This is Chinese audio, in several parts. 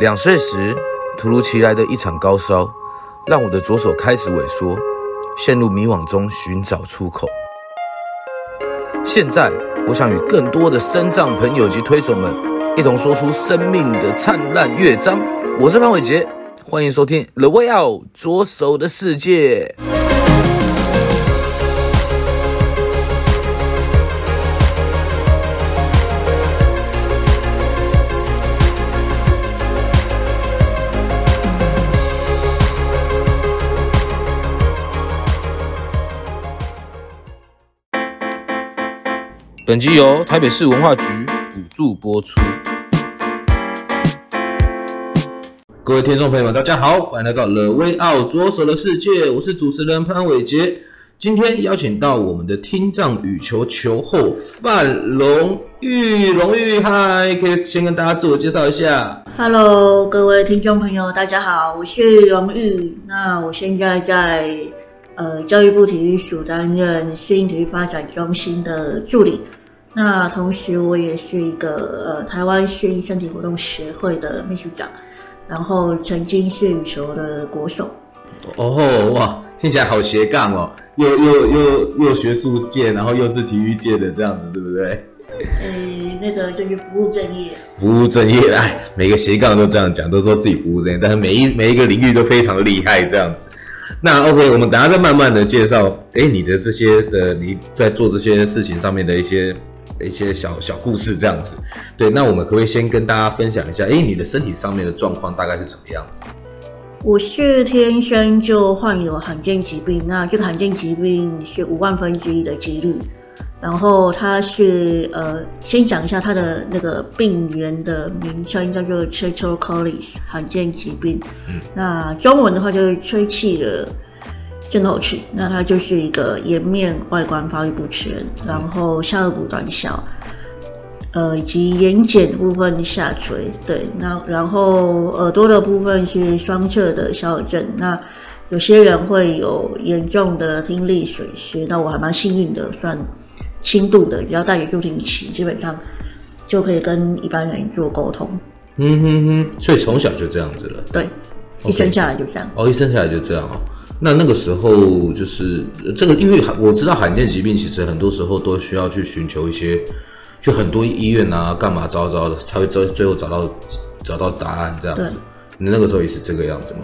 两岁时，突如其来的一场高烧，让我的左手开始萎缩，陷入迷惘中寻找出口。现在，我想与更多的身障朋友及推手们，一同说出生命的灿烂乐章。我是潘伟杰，欢迎收听《The Way Out 左手的世界》。本集由台北市文化局补助播出。各位听众朋友们，大家好，欢迎来到 The Way Out 左手的世界，我是主持人潘伟杰。今天邀请到我们的听障羽球球后范蓉玉，蓉玉，嗨，可以先跟大家自我介绍一下。Hello，各位听众朋友，大家好，我是蓉玉。那我现在在呃教育部体育署担任适应体育发展中心的助理。那同时，我也是一个呃台湾适应身体活动协会的秘书长，然后曾经是羽球的国手。哦哇，听起来好斜杠哦，又又又又学术界，然后又是体育界的这样子，对不对？呃，那个就是不务正业。不务正业，哎，每个斜杠都这样讲，都说自己不务正业，但是每一每一个领域都非常厉害，这样子。那 OK，我们等下再慢慢的介绍，哎，你的这些的你在做这些事情上面的一些。一些小小故事这样子，对，那我们可不可以先跟大家分享一下？哎，你的身体上面的状况大概是什么样子？我是天生就患有罕见疾病，那这个罕见疾病是五万分之一的几率，然后它是呃，先讲一下它的那个病源的名称叫做 Treacher Collins 罕见疾病，嗯，那中文的话就是吹气的。症候群，那它就是一个颜面外观发育不全，然后下顎骨短小，呃，以及眼睑部分下垂，对，那然后耳朵的部分是双侧的小耳症，那有些人会有严重的听力损失，那我还蛮幸运的，算轻度的，只要戴着助听器，基本上就可以跟一般人做沟通。嗯哼哼，所以从小就这样子了？对，一生下来就这样。哦，一生下来就这样哦。那那个时候就是这个，因为我知道罕见疾病其实很多时候都需要去寻求一些，就很多医院啊，干嘛找找的才会最最后找到找到答案这样子。对，你那个时候也是这个样子吗？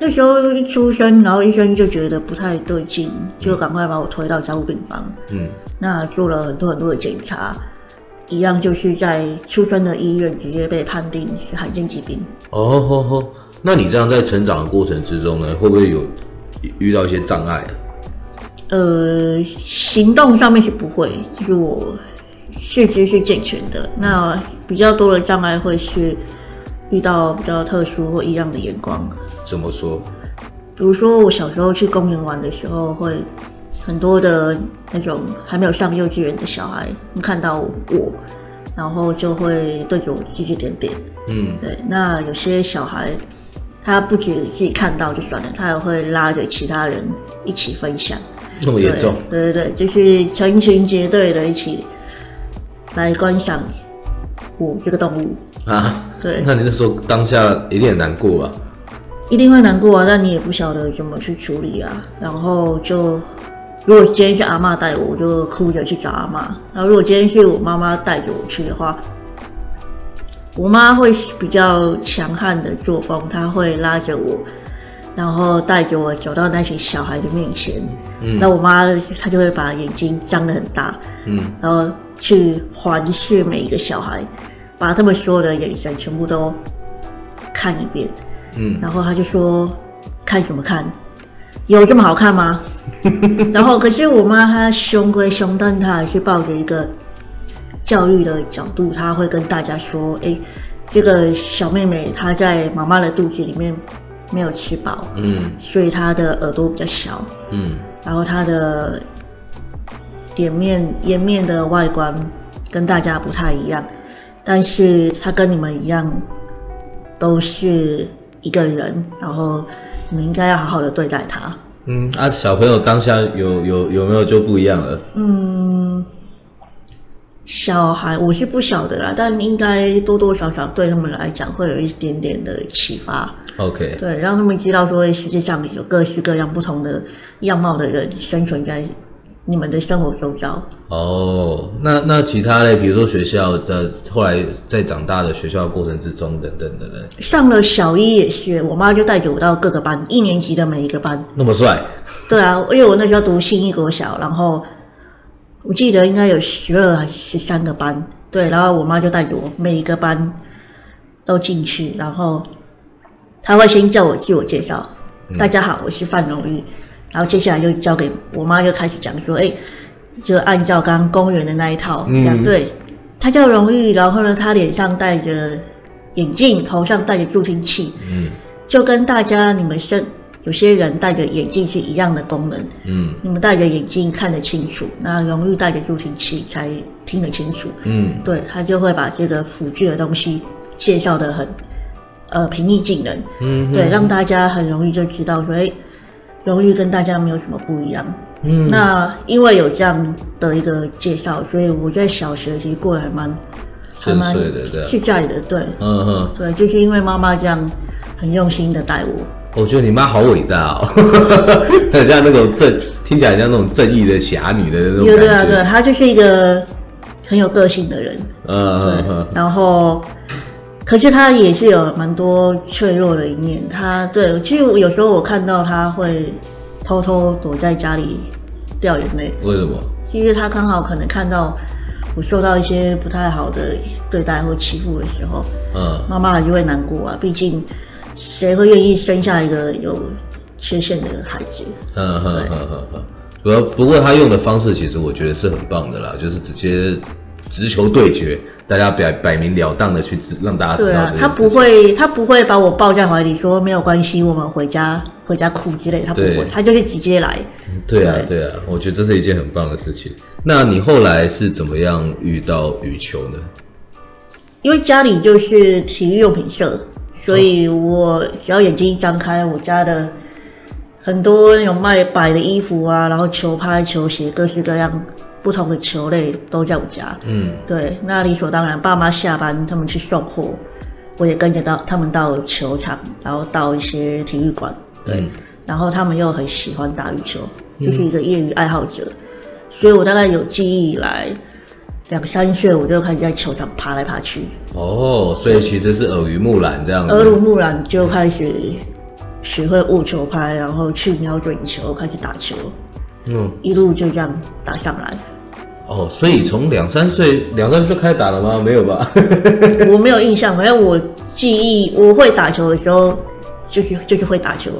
那时候一出生，然后医生就觉得不太对劲，就赶快把我推到加护病房。嗯，那做了很多很多的检查，一样就是在出生的医院直接被判定是罕见疾病。哦吼吼，那你这样在成长的过程之中呢，会不会有？遇到一些障碍啊？呃，行动上面是不会，就是我四肢是健全的。那比较多的障碍会是遇到比较特殊或异样的眼光。怎么说？比如说我小时候去公园玩的时候，会很多的那种还没有上幼稚园的小孩看到我，然后就会对着我指指点点。嗯，对。那有些小孩。他不止自己看到就算了，他也会拉着其他人一起分享。那么严重？对对对，就是成群结队的一起来观赏我这个动物啊。对，那你那时候当下一定很难过吧？一定会难过啊，但你也不晓得怎么去处理啊。然后就，如果今天是阿妈带我，我就哭着去找阿妈；然后如果今天是我妈妈带着我去的话。我妈会比较强悍的作风，她会拉着我，然后带着我走到那群小孩的面前。嗯，那我妈她就会把眼睛张得很大，嗯，然后去环视每一个小孩，把他们所有的眼神全部都看一遍。嗯，然后她就说：“看什么看？有这么好看吗？” 然后可是我妈她凶归凶，但她还是抱着一个。教育的角度，他会跟大家说：“哎，这个小妹妹她在妈妈的肚子里面没有吃饱，嗯，所以她的耳朵比较小，嗯，然后她的脸面颜面的外观跟大家不太一样，但是她跟你们一样都是一个人，然后你们应该要好好的对待她。”嗯，啊，小朋友当下有有有没有就不一样了？嗯。小孩我是不晓得啦，但应该多多少少对他们来讲会有一点点的启发。OK，对，让他们知道说世界上有各式各样不同的样貌的人生存在你们的生活周遭。哦，那那其他嘞，比如说学校在后来在长大的学校的过程之中等等的嘞，上了小一也是，我妈就带着我到各个班，一年级的每一个班。那么帅？对啊，因为我那时候读新一国小，然后我记得应该有十二还是十三个班，对，然后我妈就带着我每一个班都进去，然后她会先叫我自我介绍，嗯、大家好，我是范荣玉，然后接下来就交给我妈就开始讲说，哎。就按照刚刚公园的那一套，嗯、这样对。他叫荣玉，然后呢，她脸上戴着眼镜，头上戴着助听器，嗯，就跟大家你们身有些人戴着眼镜是一样的功能，嗯，你们戴着眼镜看得清楚，那荣誉戴着助听器才听得清楚，嗯，对，他就会把这个辅具的东西介绍的很呃平易近人，嗯，对，让大家很容易就知道所以，荣誉跟大家没有什么不一样。嗯，那因为有这样的一个介绍，所以我在小学其实过得还蛮还蛮自在的，对，嗯哼，对，就是因为妈妈这样很用心的带我。我觉得你妈好伟大哦，很像那种正，听起来像那种正义的侠女的那种。对啊，对，她就是一个很有个性的人，嗯嗯，然后，可是她也是有蛮多脆弱的一面。她对，其实有时候我看到她会偷偷躲在家里。掉眼泪？为什么？其实她刚好可能看到我受到一些不太好的对待或欺负的时候，嗯，妈妈还是会难过啊。毕竟谁会愿意生下一个有缺陷的孩子？嗯哼哼哼哼。不过不过他用的方式其实我觉得是很棒的啦，就是直接直球对决，大家摆摆明了当的去知让大家知道。对啊，他不会他不会把我抱在怀里说没有关系，我们回家回家哭之类，他不会，他就是直接来。对啊，对啊，我觉得这是一件很棒的事情。那你后来是怎么样遇到羽球呢？因为家里就是体育用品社，所以我只要眼睛一张开，我家的很多那种卖摆的衣服啊，然后球拍、球鞋，各式各样不同的球类都在我家。嗯，对，那理所当然，爸妈下班他们去送货，我也跟着到他们到球场，然后到一些体育馆。对，嗯、然后他们又很喜欢打羽球。就是一个业余爱好者，嗯、所以我大概有记忆以来，两三岁我就开始在球场爬来爬去。哦，所以其实是耳濡目染这样子。耳濡目染就开始学会握球拍，然后去瞄准球，开始打球。嗯，一路就这样打上来。哦，所以从两三岁，两三岁开始打了吗？没有吧？我没有印象，反正我记忆我会打球的时候，就是就是会打球，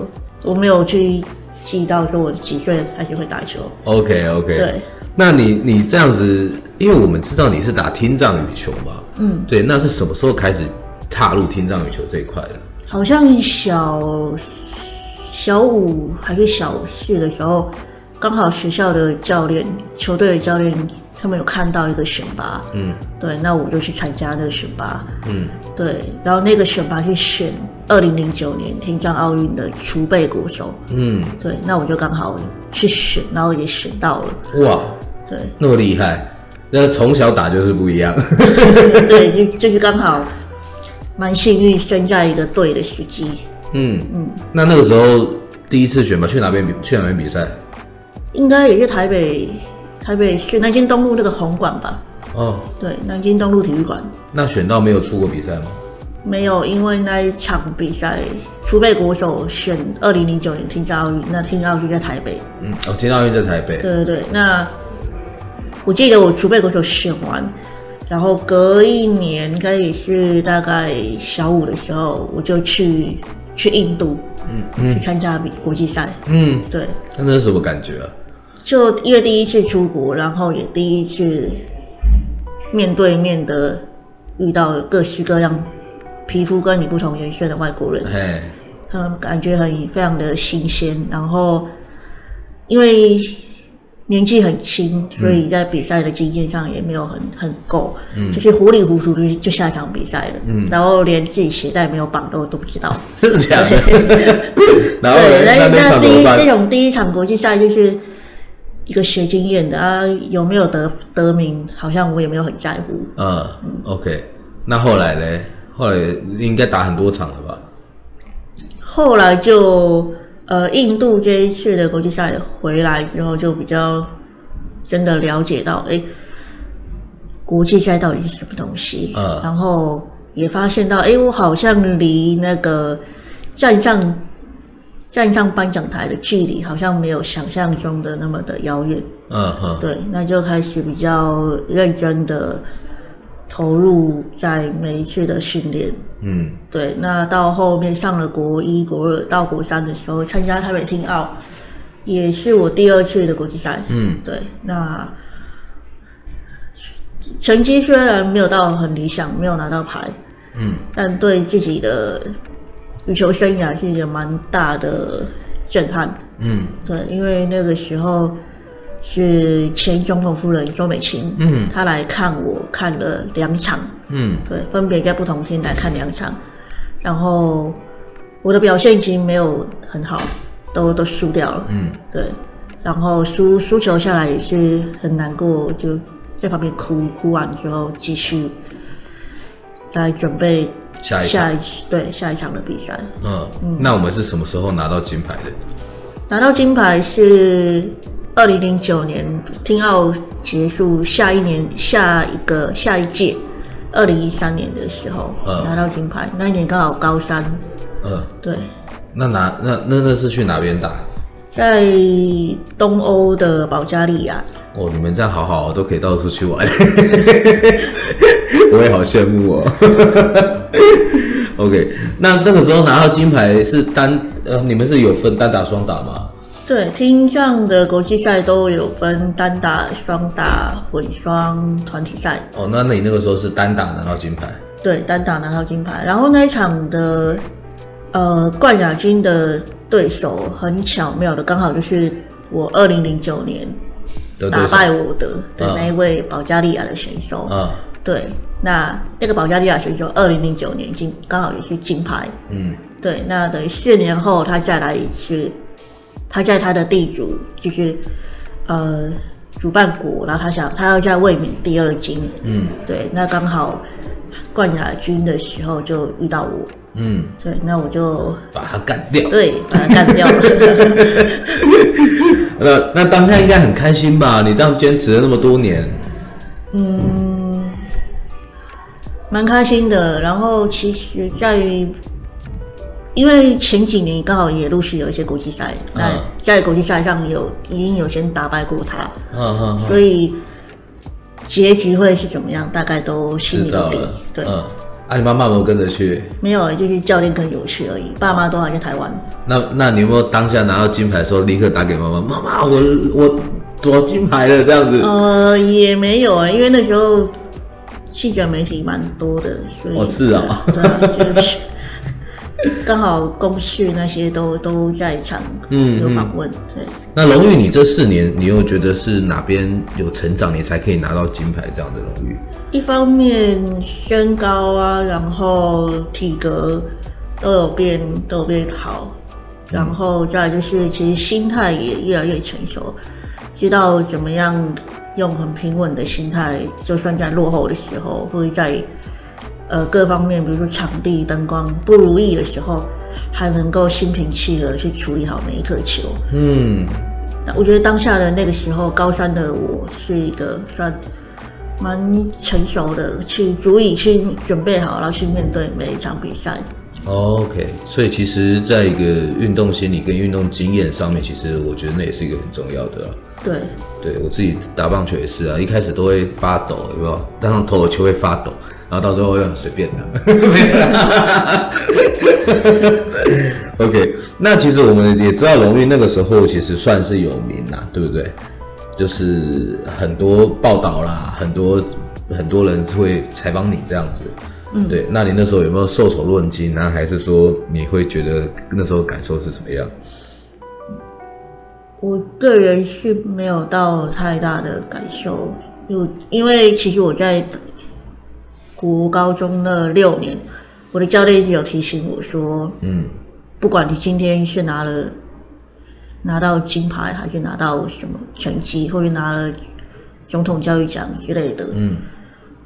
我没有去。记到说我几岁开始会打球？OK OK。对，那你你这样子，因为我们知道你是打听障羽球嘛，嗯，对，那是什么时候开始踏入听障羽球这一块的？好像小小五还是小四的时候，刚好学校的教练、球队的教练。他们有看到一个选拔，嗯，对，那我就去参加那个选拔，嗯，对，然后那个选拔是选二零零九年听障奥运的储备国手，嗯，对，那我就刚好去选，然后也选到了，哇，对，那么厉害，那从小打就是不一样，对，就就是刚好蛮幸运生在一个对的时机，嗯嗯，那那个时候第一次选吧去哪边比？去哪边比赛？应该也是台北。台北是南京东路那个红馆吧。哦，对，南京东路体育馆。那选到没有出过比赛吗？没有，因为那一场比赛储备国手选二零零九年听障奥运，那听障奥运在台北。嗯，哦，听障奥运在台北。对对对，那我记得我储备国手选完，然后隔一年应该也是大概小五的时候，我就去去印度，嗯，嗯去参加比国际赛。嗯，对。那那是什么感觉啊？就因为第一次出国，然后也第一次面对面的遇到各式各样皮肤跟你不同颜色的外国人，嘿，嗯，感觉很非常的新鲜。然后因为年纪很轻，所以在比赛的经验上也没有很很够，嗯，就是糊里糊涂就就下场比赛了，嗯，然后连自己鞋带没有绑都都不知道，是这样。然后对，那那第一这种第一场国际赛就是。一个学经验的啊，有没有得得名，好像我也没有很在乎。嗯，嗯，OK。那后来呢？后来应该打很多场了吧？后来就呃，印度这一次的国际赛回来之后，就比较真的了解到，哎，国际赛到底是什么东西。嗯。然后也发现到，哎，我好像离那个站上。站上颁奖台的距离好像没有想象中的那么的遥远。嗯哼，对，那就开始比较认真的投入在每一次的训练。嗯，对，那到后面上了国一、国二到国三的时候，参加台北听奥，也是我第二次的国际赛。嗯，对，那成绩虽然没有到很理想，没有拿到牌。嗯，但对自己的。羽球生涯是一个蛮大的震撼，嗯，对，因为那个时候是前总统夫人周美琴，嗯，她来看我看了两场，嗯，对，分别在不同天来看两场，然后我的表现其实没有很好，都都输掉了，嗯，对，然后输输球下来也是很难过，就在旁边哭，哭完之后继续来准备。下一下一对下一场的比赛，嗯嗯，那我们是什么时候拿到金牌的？拿到金牌是二零零九年听奥结束，下一年下一个下一届二零一三年的时候，嗯，拿到金牌。那一年刚好高三，嗯，对。那拿那那那是去哪边打？在东欧的保加利亚。哦，你们这样好好都可以到处去玩，我也好羡慕哦。OK，那那个时候拿到金牌是单呃，你们是有分单打双打吗？对，听障的国际赛都有分单打、双打、混双、团体赛。哦，那那你那个时候是单打拿到金牌？对，单打拿到金牌。然后那一场的呃冠亚军的对手很巧妙的，刚好就是我二零零九年打败我的的那一位保加利亚的选手。嗯，对。那那个保加利亚选手，二零零九年金刚好也是金牌，嗯，对。那等于四年后他再来一次，他在他的地主就是呃主办国，然后他想他要在卫冕第二金，嗯，对。那刚好冠亚军的时候就遇到我，嗯，对。那我就把他干掉，对，把他干掉了。那那当下应该很开心吧？你这样坚持了那么多年，嗯。蛮开心的，然后其实在于，因为前几年刚好也陆续有一些国际赛，那、嗯、在国际赛上有已经有先打败过他，嗯嗯，所以结局会是怎么样，大概都心里有底。对，嗯，啊，你妈妈有没有跟着去？没有，就是教练跟有去而已，爸妈都还在台湾。那那你有没有当下拿到金牌的时候立刻打给妈妈？妈妈，我我夺金牌了这样子？呃，也没有啊，因为那时候。记者媒体蛮多的，所以哦是啊，对啊，就是 刚好公序那些都都在场，嗯，有访问。对，那荣誉，你这四年，你又觉得是哪边有成长，你才可以拿到金牌这样的荣誉？一方面身高啊，然后体格都有变，都有变好，然后再就是其实心态也越来越成熟，知道怎么样。用很平稳的心态，就算在落后的时候，或者在呃各方面，比如说场地、灯光不如意的时候，还能够心平气和去处理好每一颗球。嗯，那我觉得当下的那个时候，高三的我是一个算蛮成熟的，去足以去准备好，然后去面对每一场比赛。OK，所以其实在一个运动心理跟运动经验上面，其实我觉得那也是一个很重要的。对，对我自己打棒球也是啊，一开始都会发抖，有没有？当上投的球会发抖，然后到时候又随便的。OK，那其实我们也知道，荣誉那个时候其实算是有名啦，对不对？就是很多报道啦，很多很多人会采访你这样子。嗯，对。那你那时候有没有受宠若惊啊？还是说你会觉得那时候感受是怎么样？我个人是没有到太大的感受，就因为其实我在国高中那六年，我的教练一直有提醒我说，嗯，不管你今天是拿了拿到金牌，还是拿到什么成绩，或者拿了总统教育奖之类的。嗯，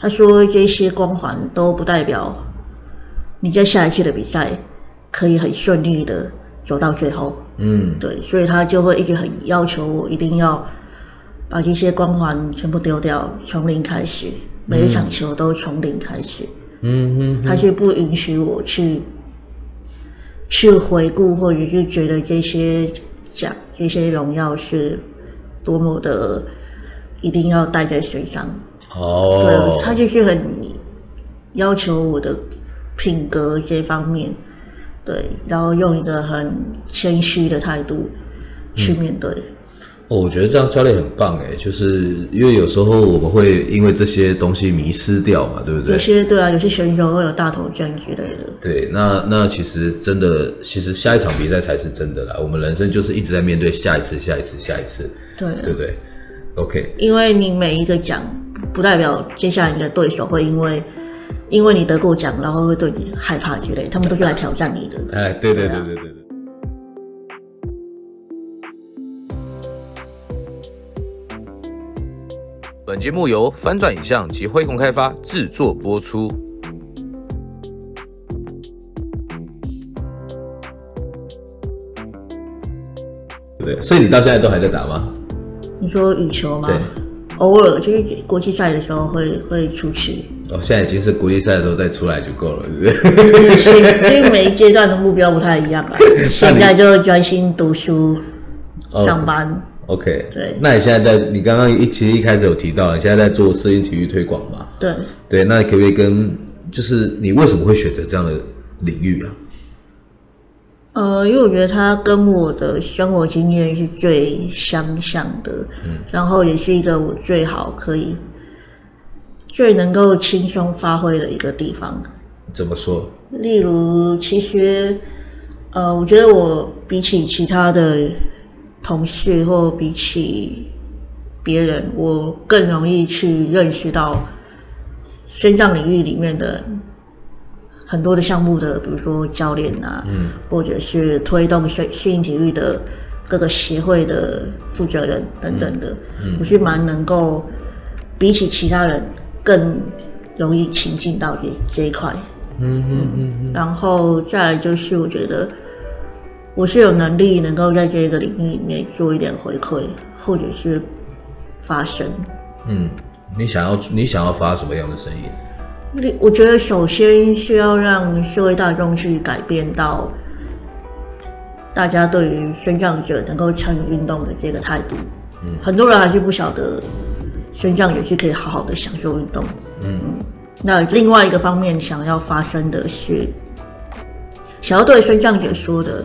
他说这些光环都不代表你在下一次的比赛可以很顺利的走到最后。嗯，对，所以他就会一直很要求我一定要把这些光环全部丢掉，从零开始，每一场球都从零开始。嗯嗯，他是不允许我去去回顾，或者是觉得这些奖、这些荣耀是多么的一定要带在身上。哦，对，他就是很要求我的品格这方面，对，然后用一个很谦虚的态度去面对。嗯哦，我觉得这样教练很棒哎，就是因为有时候我们会因为这些东西迷失掉嘛，对不对？有些对啊，有些选手会有大头症之类的。对，那那其实真的，其实下一场比赛才是真的啦。我们人生就是一直在面对下一次、下一次、下一次，对啊，对不对？OK，因为你每一个奖，不代表接下来你的对手会因为因为你得过奖，然后会对你害怕之类，他们都是来挑战你的。哎，对对对对对本节目由翻转影像及辉鸿开发制作播出。对，所以你到现在都还在打吗？你说羽球吗？对，偶尔就是国际赛的时候会会出去。哦，现在已经是国际赛的时候再出来就够了，是不是？是，因为每一阶段的目标不太一样吧。现在就专心读书、上班。OK，对，那你现在在，你刚刚一其实一开始有提到，你现在在做摄影体育推广嘛？对，对，那你可不可以跟，就是你为什么会选择这样的领域啊？呃，因为我觉得它跟我的生活经验是最相像的，嗯，然后也是一个我最好可以最能够轻松发挥的一个地方。怎么说？例如，其实，呃，我觉得我比起其他的。同事或比起别人，我更容易去认识到身障领域里面的很多的项目的，比如说教练啊，嗯，或者是推动训训练体育的各个协会的负责人等等的，嗯，我是蛮能够比起其他人更容易亲近到这这一块，嗯嗯嗯，然后再来就是我觉得。我是有能力能够在这个领域里面做一点回馈，或者是发声。嗯，你想要你想要发什么样的声音？你我觉得首先需要让社会大众去改变到大家对于身障者能够参与运动的这个态度。嗯，很多人还是不晓得身障者是可以好好的享受运动。嗯嗯。那另外一个方面想要发生的是，想要对身障者说的。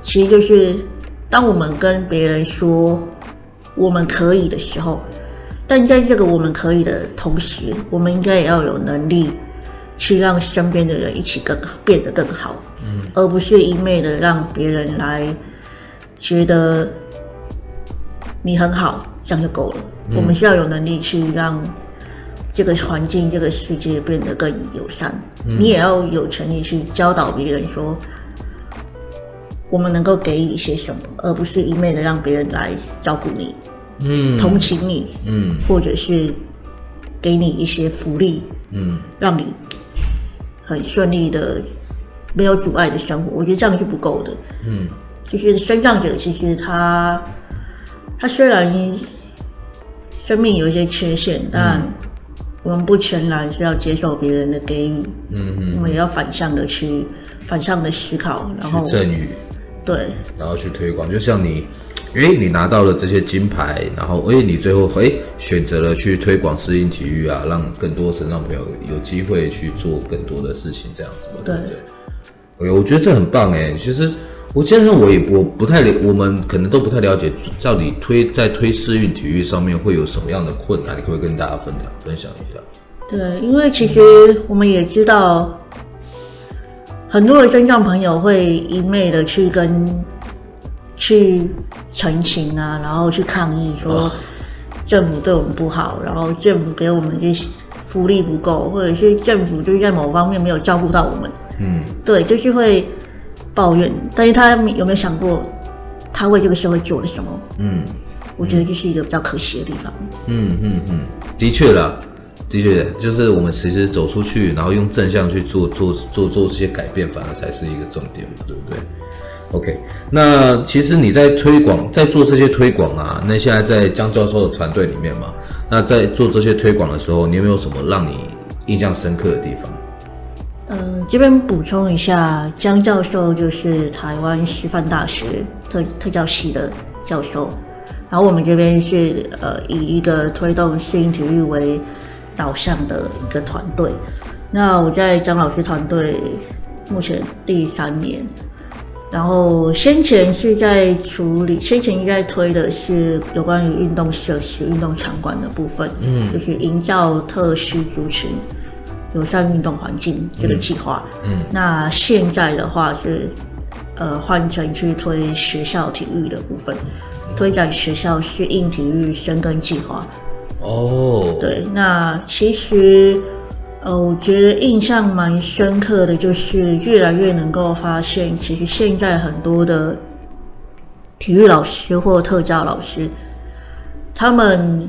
其实就是，当我们跟别人说我们可以的时候，但在这个我们可以的同时，我们应该也要有能力去让身边的人一起更变得更好，嗯，而不是一昧的让别人来觉得你很好，这样就够了。嗯，我们需要有能力去让这个环境、这个世界变得更友善。嗯，你也要有权利去教导别人说。我们能够给予一些什么，而不是一昧的让别人来照顾你，嗯，同情你，嗯，或者是给你一些福利，嗯，让你很顺利的、没有阻碍的生活。我觉得这样是不够的，嗯，就是身障者其实他他虽然生命有一些缺陷，但我们不全然是要接受别人的给予，嗯嗯，我们也要反向的去反向的思考，然后赠予。对，然后去推广，就像你，哎，你拿到了这些金牌，然后，哎，你最后，哎，选择了去推广适应体育啊，让更多身障朋友有机会去做更多的事情，这样子嘛，对不对？哎，我觉得这很棒哎。其实我现在我也我不太了，我们可能都不太了解，到底推在推适应体育上面会有什么样的困难，你可不可以跟大家分享分享一下？对，因为其实我们也知道。很多的身障朋友会一昧的去跟去陈情啊，然后去抗议说政府对我们不好，然后政府给我们这些福利不够，或者是政府就是在某方面没有照顾到我们。嗯，对，就是会抱怨。但是他有没有想过，他为这个社会做了什么。嗯，我觉得这是一个比较可惜的地方。嗯嗯嗯，的确啦，的确就是我们其实走出去，然后用正向去做做做做这些改变，反而才是一个重点嘛，对不对？OK，那其实你在推广，在做这些推广啊，那现在在江教授的团队里面嘛，那在做这些推广的时候，你有没有什么让你印象深刻的地方？呃，这边补充一下，江教授就是台湾师范大学特特教系的教授，然后我们这边是呃以一个推动适应体育为导向的一个团队。那我在张老师团队目前第三年，然后先前是在处理，先前应该推的是有关于运动设施、运动场馆的部分，嗯，就是营造特殊族群。友善运动环境这个计划，嗯，嗯，那现在的话是，呃，换成去推学校体育的部分，推展学校适应体育深耕计划。哦，对，那其实，呃，我觉得印象蛮深刻的，就是越来越能够发现，其实现在很多的体育老师或特教老师，他们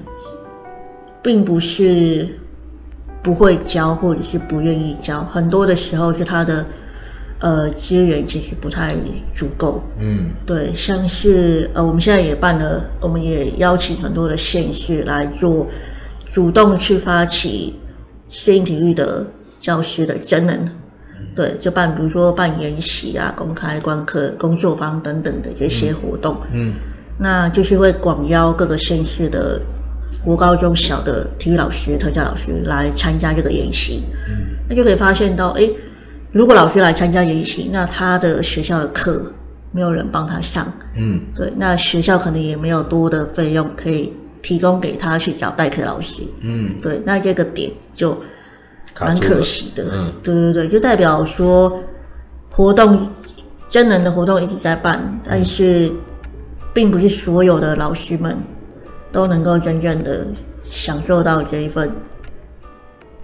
并不是。不会教，或者是不愿意教，很多的时候是他的呃资源其实不太足够。嗯，对，像是呃我们现在也办了，我们也邀请很多的县市来做主动去发起适应体育的教师的真人，对，就办比如说办研习啊、公开观课、工作坊等等的这些活动。嗯，那就是会广邀各个县市的。国高中小的体育老师、特教老师来参加这个研习，嗯，那就可以发现到，诶，如果老师来参加研习，那他的学校的课没有人帮他上，嗯，对，那学校可能也没有多的费用可以提供给他去找代课老师，嗯，对，那这个点就蛮可惜的，嗯，对对对，就代表说活动真人的活动一直在办，但是并不是所有的老师们。都能够真正的享受到这一份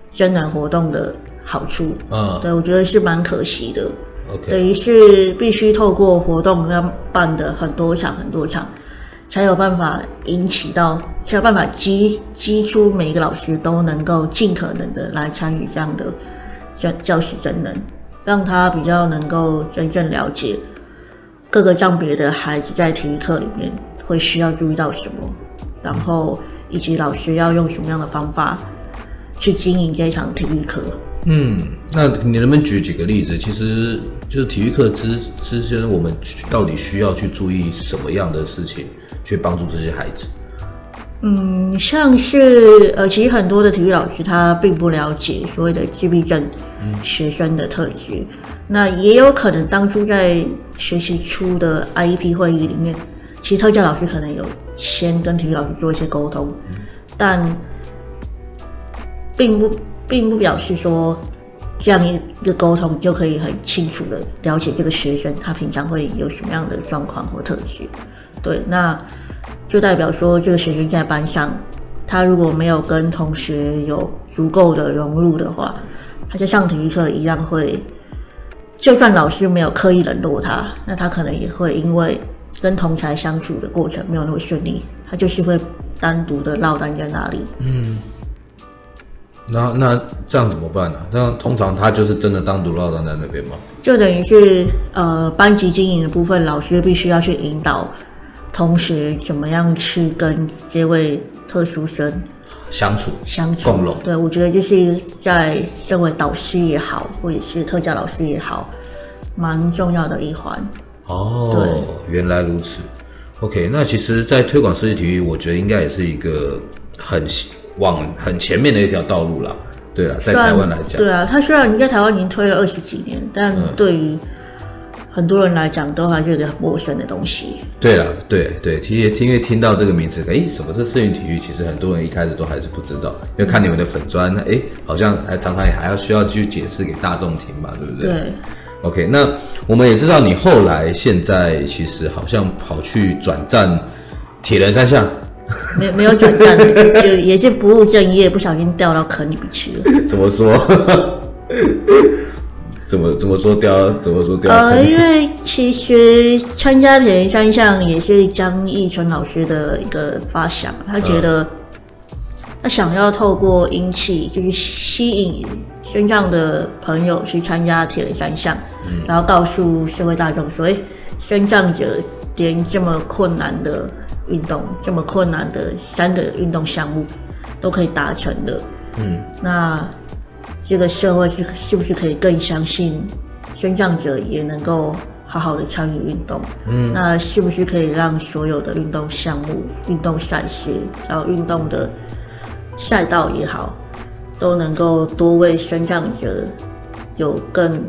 真人活动的好处，嗯，对，我觉得是蛮可惜的。OK，等于是必须透过活动要办的很多场很多场，才有办法引起到，才有办法激激出每一个老师都能够尽可能的来参与这样的教教师真人，让他比较能够真正了解各个障别的孩子在体育课里面会需要注意到什么。然后，以及老师要用什么样的方法去经营这一场体育课？嗯，那你能不能举几个例子？其实就是体育课之之间，我们到底需要去注意什么样的事情，去帮助这些孩子？嗯，像是呃，其实很多的体育老师他并不了解所谓的自闭症学生的特质，嗯、那也有可能当初在学习初的 IEP 会议里面。其实特教老师可能有先跟体育老师做一些沟通，但并不并不表示说这样一个沟通就可以很清楚的了解这个学生他平常会有什么样的状况或特质。对，那就代表说这个学生在班上，他如果没有跟同学有足够的融入的话，他在上体育课一样会，就算老师没有刻意冷落他，那他可能也会因为。跟同侪相处的过程没有那么顺利，他就是会单独的落单在那里。嗯，那那这样怎么办呢？那通常他就是真的单独落单在那边吗？就等于是呃班级经营的部分，老师必须要去引导同学怎么样去跟这位特殊生相处、相处共融。对，我觉得就是在身为导师也好，或者是特教老师也好，蛮重要的一环。哦，对，原来如此。OK，那其实，在推广设计体育，我觉得应该也是一个很往很前面的一条道路了。对啊，在台湾来讲，对啊，他虽然你在台湾已经推了二十几年，但对于很多人来讲，都还是一个很陌生的东西。对了，对对，其实因为听到这个名词，哎，什么是适应体育？其实很多人一开始都还是不知道，因为看你们的粉砖，哎，好像还常常也还要需要去解释给大众听嘛，对不对？对。OK，那我们也知道你后来现在其实好像跑去转战铁人三项，没没有转战，就也是不务正业，不小心掉到坑里面去了。怎么说？怎么怎么说掉？怎么说掉？呃，因为其实参加铁人三项也是张义纯老师的一个发想，他觉得他想要透过英气，就是吸引身障的朋友去参加铁人三项，嗯、然后告诉社会大众说，哎，身障者连这么困难的运动，这么困难的三个运动项目都可以达成的，嗯，那。这个社会是是不是可以更相信，身障者也能够好好的参与运动？嗯，那是不是可以让所有的运动项目、运动赛事，然后运动的赛道也好，都能够多为身障者有更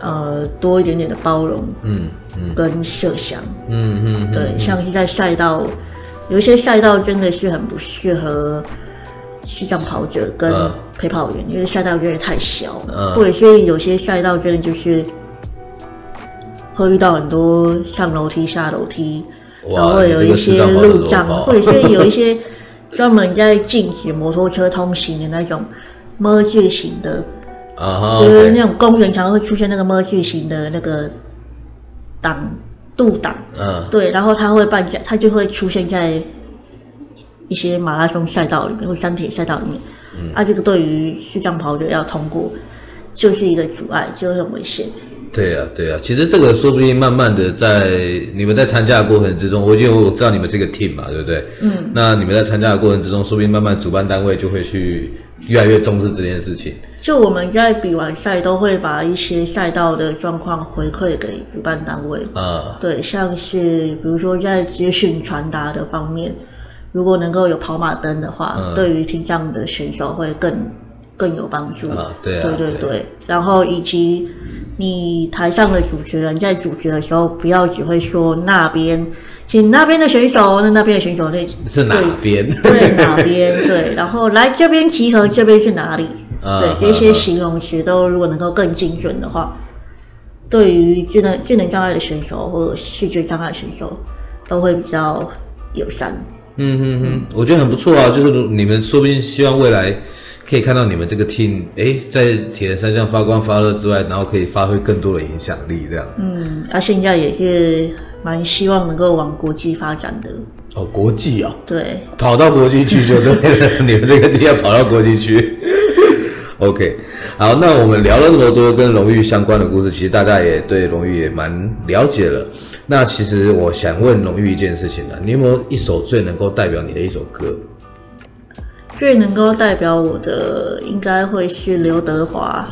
呃多一点点的包容？嗯嗯，跟设想。嗯嗯，对，像是在赛道，有一些赛道真的是很不适合。西藏跑者跟陪跑员，uh, 因为赛道真的太小，uh, 或者是有些赛道真的就是会遇到很多上楼梯、下楼梯，然后会有一些路障，或者是有一些专门在禁止摩托车通行的那种 ㄇ 字形的，uh huh, 就是那种公园常会出现那个 ㄇ 字形的那个挡渡挡，嗯，uh, 对，然后它会办在，它就会出现在。一些马拉松赛道里面或山铁赛道里面，嗯、啊，这个对于视障跑者要通过，就是一个阻碍，就很危险。对啊，对啊，其实这个说不定慢慢的在你们在参加的过程之中，我因为我知道你们是一个 team 嘛，对不对？嗯。那你们在参加的过程之中，说不定慢慢主办单位就会去越来越重视这件事情。就我们在比完赛都会把一些赛道的状况回馈给主办单位啊。对，像是比如说在资讯传达的方面。如果能够有跑马灯的话，嗯、对于听障的选手会更更有帮助。啊对，啊对对对，对然后以及你台上的主持人在主持的时候，不要只会说那边，请那边的选手，那那边的选手那是哪边？对哪边？对，然后来这边集合，这边是哪里？啊、对，这些形容词都如果能够更精准的话，对于智能智能障碍的选手或者视觉障碍的选手都会比较友善。嗯嗯嗯，我觉得很不错啊，就是你们说不定希望未来可以看到你们这个 team，诶，在铁人三项发光发热之外，然后可以发挥更多的影响力，这样子。嗯，他、啊、现在也是蛮希望能够往国际发展的。哦，国际啊、哦。对。跑到国际去就对了，你们这个 team 要跑到国际去。OK，好，那我们聊了那么多跟荣誉相关的故事，其实大家也对荣誉也蛮了解了。那其实我想问荣誉一件事情呢，你有没有一首最能够代表你的一首歌？最能够代表我的，应该会是刘德华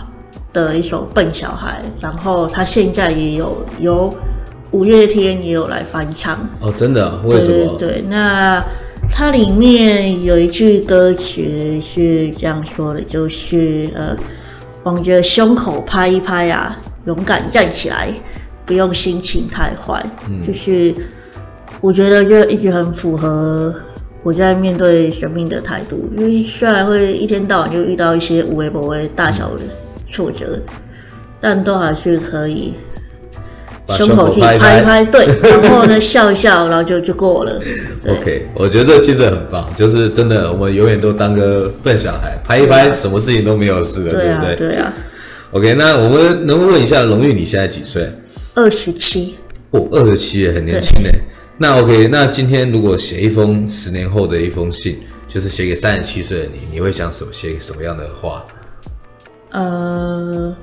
的一首《笨小孩》，然后他现在也有由五月天也有来翻唱。哦，真的啊？为什么？对，那它里面有一句歌词是这样说的，就是呃，往着胸口拍一拍啊，勇敢站起来。不用心情太坏，嗯、就是我觉得就一直很符合我在面对生命的态度。因为虽然会一天到晚就遇到一些无微不微大小的挫折，嗯、但都还是可以胸口去拍一拍，拍，对，然后呢笑一笑，然后就就过了。OK，我觉得这其实很棒，就是真的，我们永远都当个笨小孩，拍一拍，什么事情都没有事了，对，啊、不对？对啊。OK，那我们能问一下荣誉，你现在几岁？二十七哦，二十七也很年轻呢。那 OK，那今天如果写一封十年后的一封信，就是写给三十七岁的你，你会想什么？写什么样的话？呃，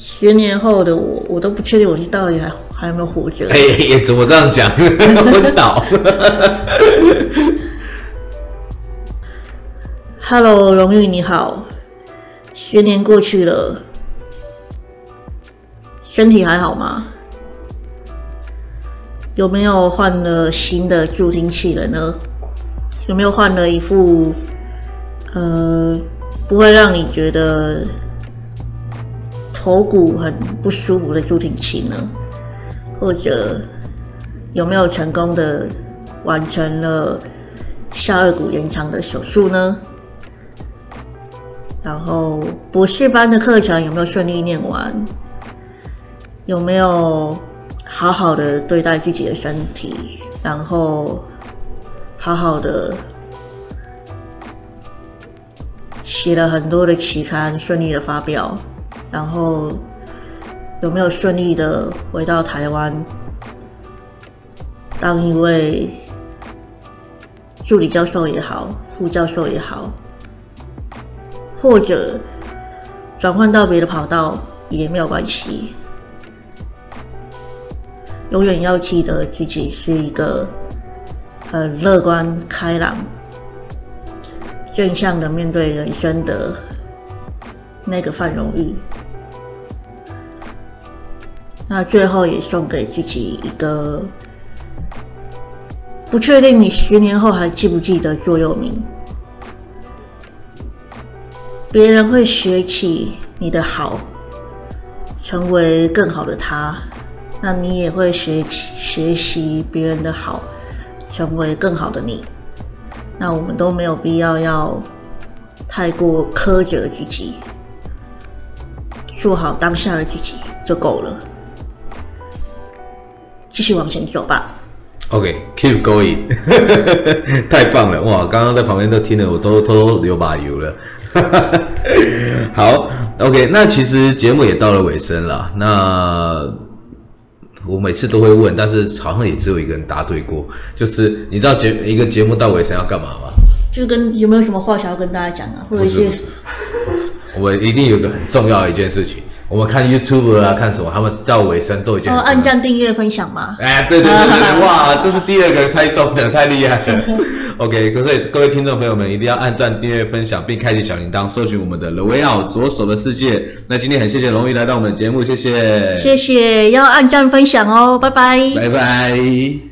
十年后的我，我都不确定我是到底还还有没有活着。哎、欸，怎么这样讲？昏倒。Hello，荣誉你好，十年过去了。身体还好吗？有没有换了新的助听器了呢？有没有换了一副呃不会让你觉得头骨很不舒服的助听器呢？或者有没有成功的完成了下颚骨延长的手术呢？然后博士班的课程有没有顺利念完？有没有好好的对待自己的身体，然后好好的写了很多的期刊，顺利的发表，然后有没有顺利的回到台湾，当一位助理教授也好，副教授也好，或者转换到别的跑道也没有关系。永远要记得自己是一个很乐观开朗。正向的面对人生的那个范荣玉，那最后也送给自己一个不确定你十年后还记不记得座右铭。别人会学起你的好，成为更好的他，那你也会学起学习别人的好，成为更好的你。那我们都没有必要要太过苛责自己，做好当下的自己就够了。继续往前走吧。OK，keep、okay, going，太棒了哇！刚刚在旁边都听了，我都偷偷流把油了。好，OK，那其实节目也到了尾声了。那我每次都会问，但是好像也只有一个人答对过。就是你知道节一个节目到尾声要干嘛吗？就跟有没有什么话想要跟大家讲啊？或者一些，我们一定有个很重要的一件事情。我们看 YouTube 啊，看什么？他们到尾声都已经哦，按赞、订阅、分享嘛。哎，对对对 哇，这是第二个猜中的，太厉害了。OK，所以各位听众朋友们一定要按赞、订阅、分享，并开启小铃铛，搜寻我们的 Way Out 左手的世界。那今天很谢谢荣誉来到我们的节目，谢谢，谢谢，要按赞分享哦，拜拜，拜拜。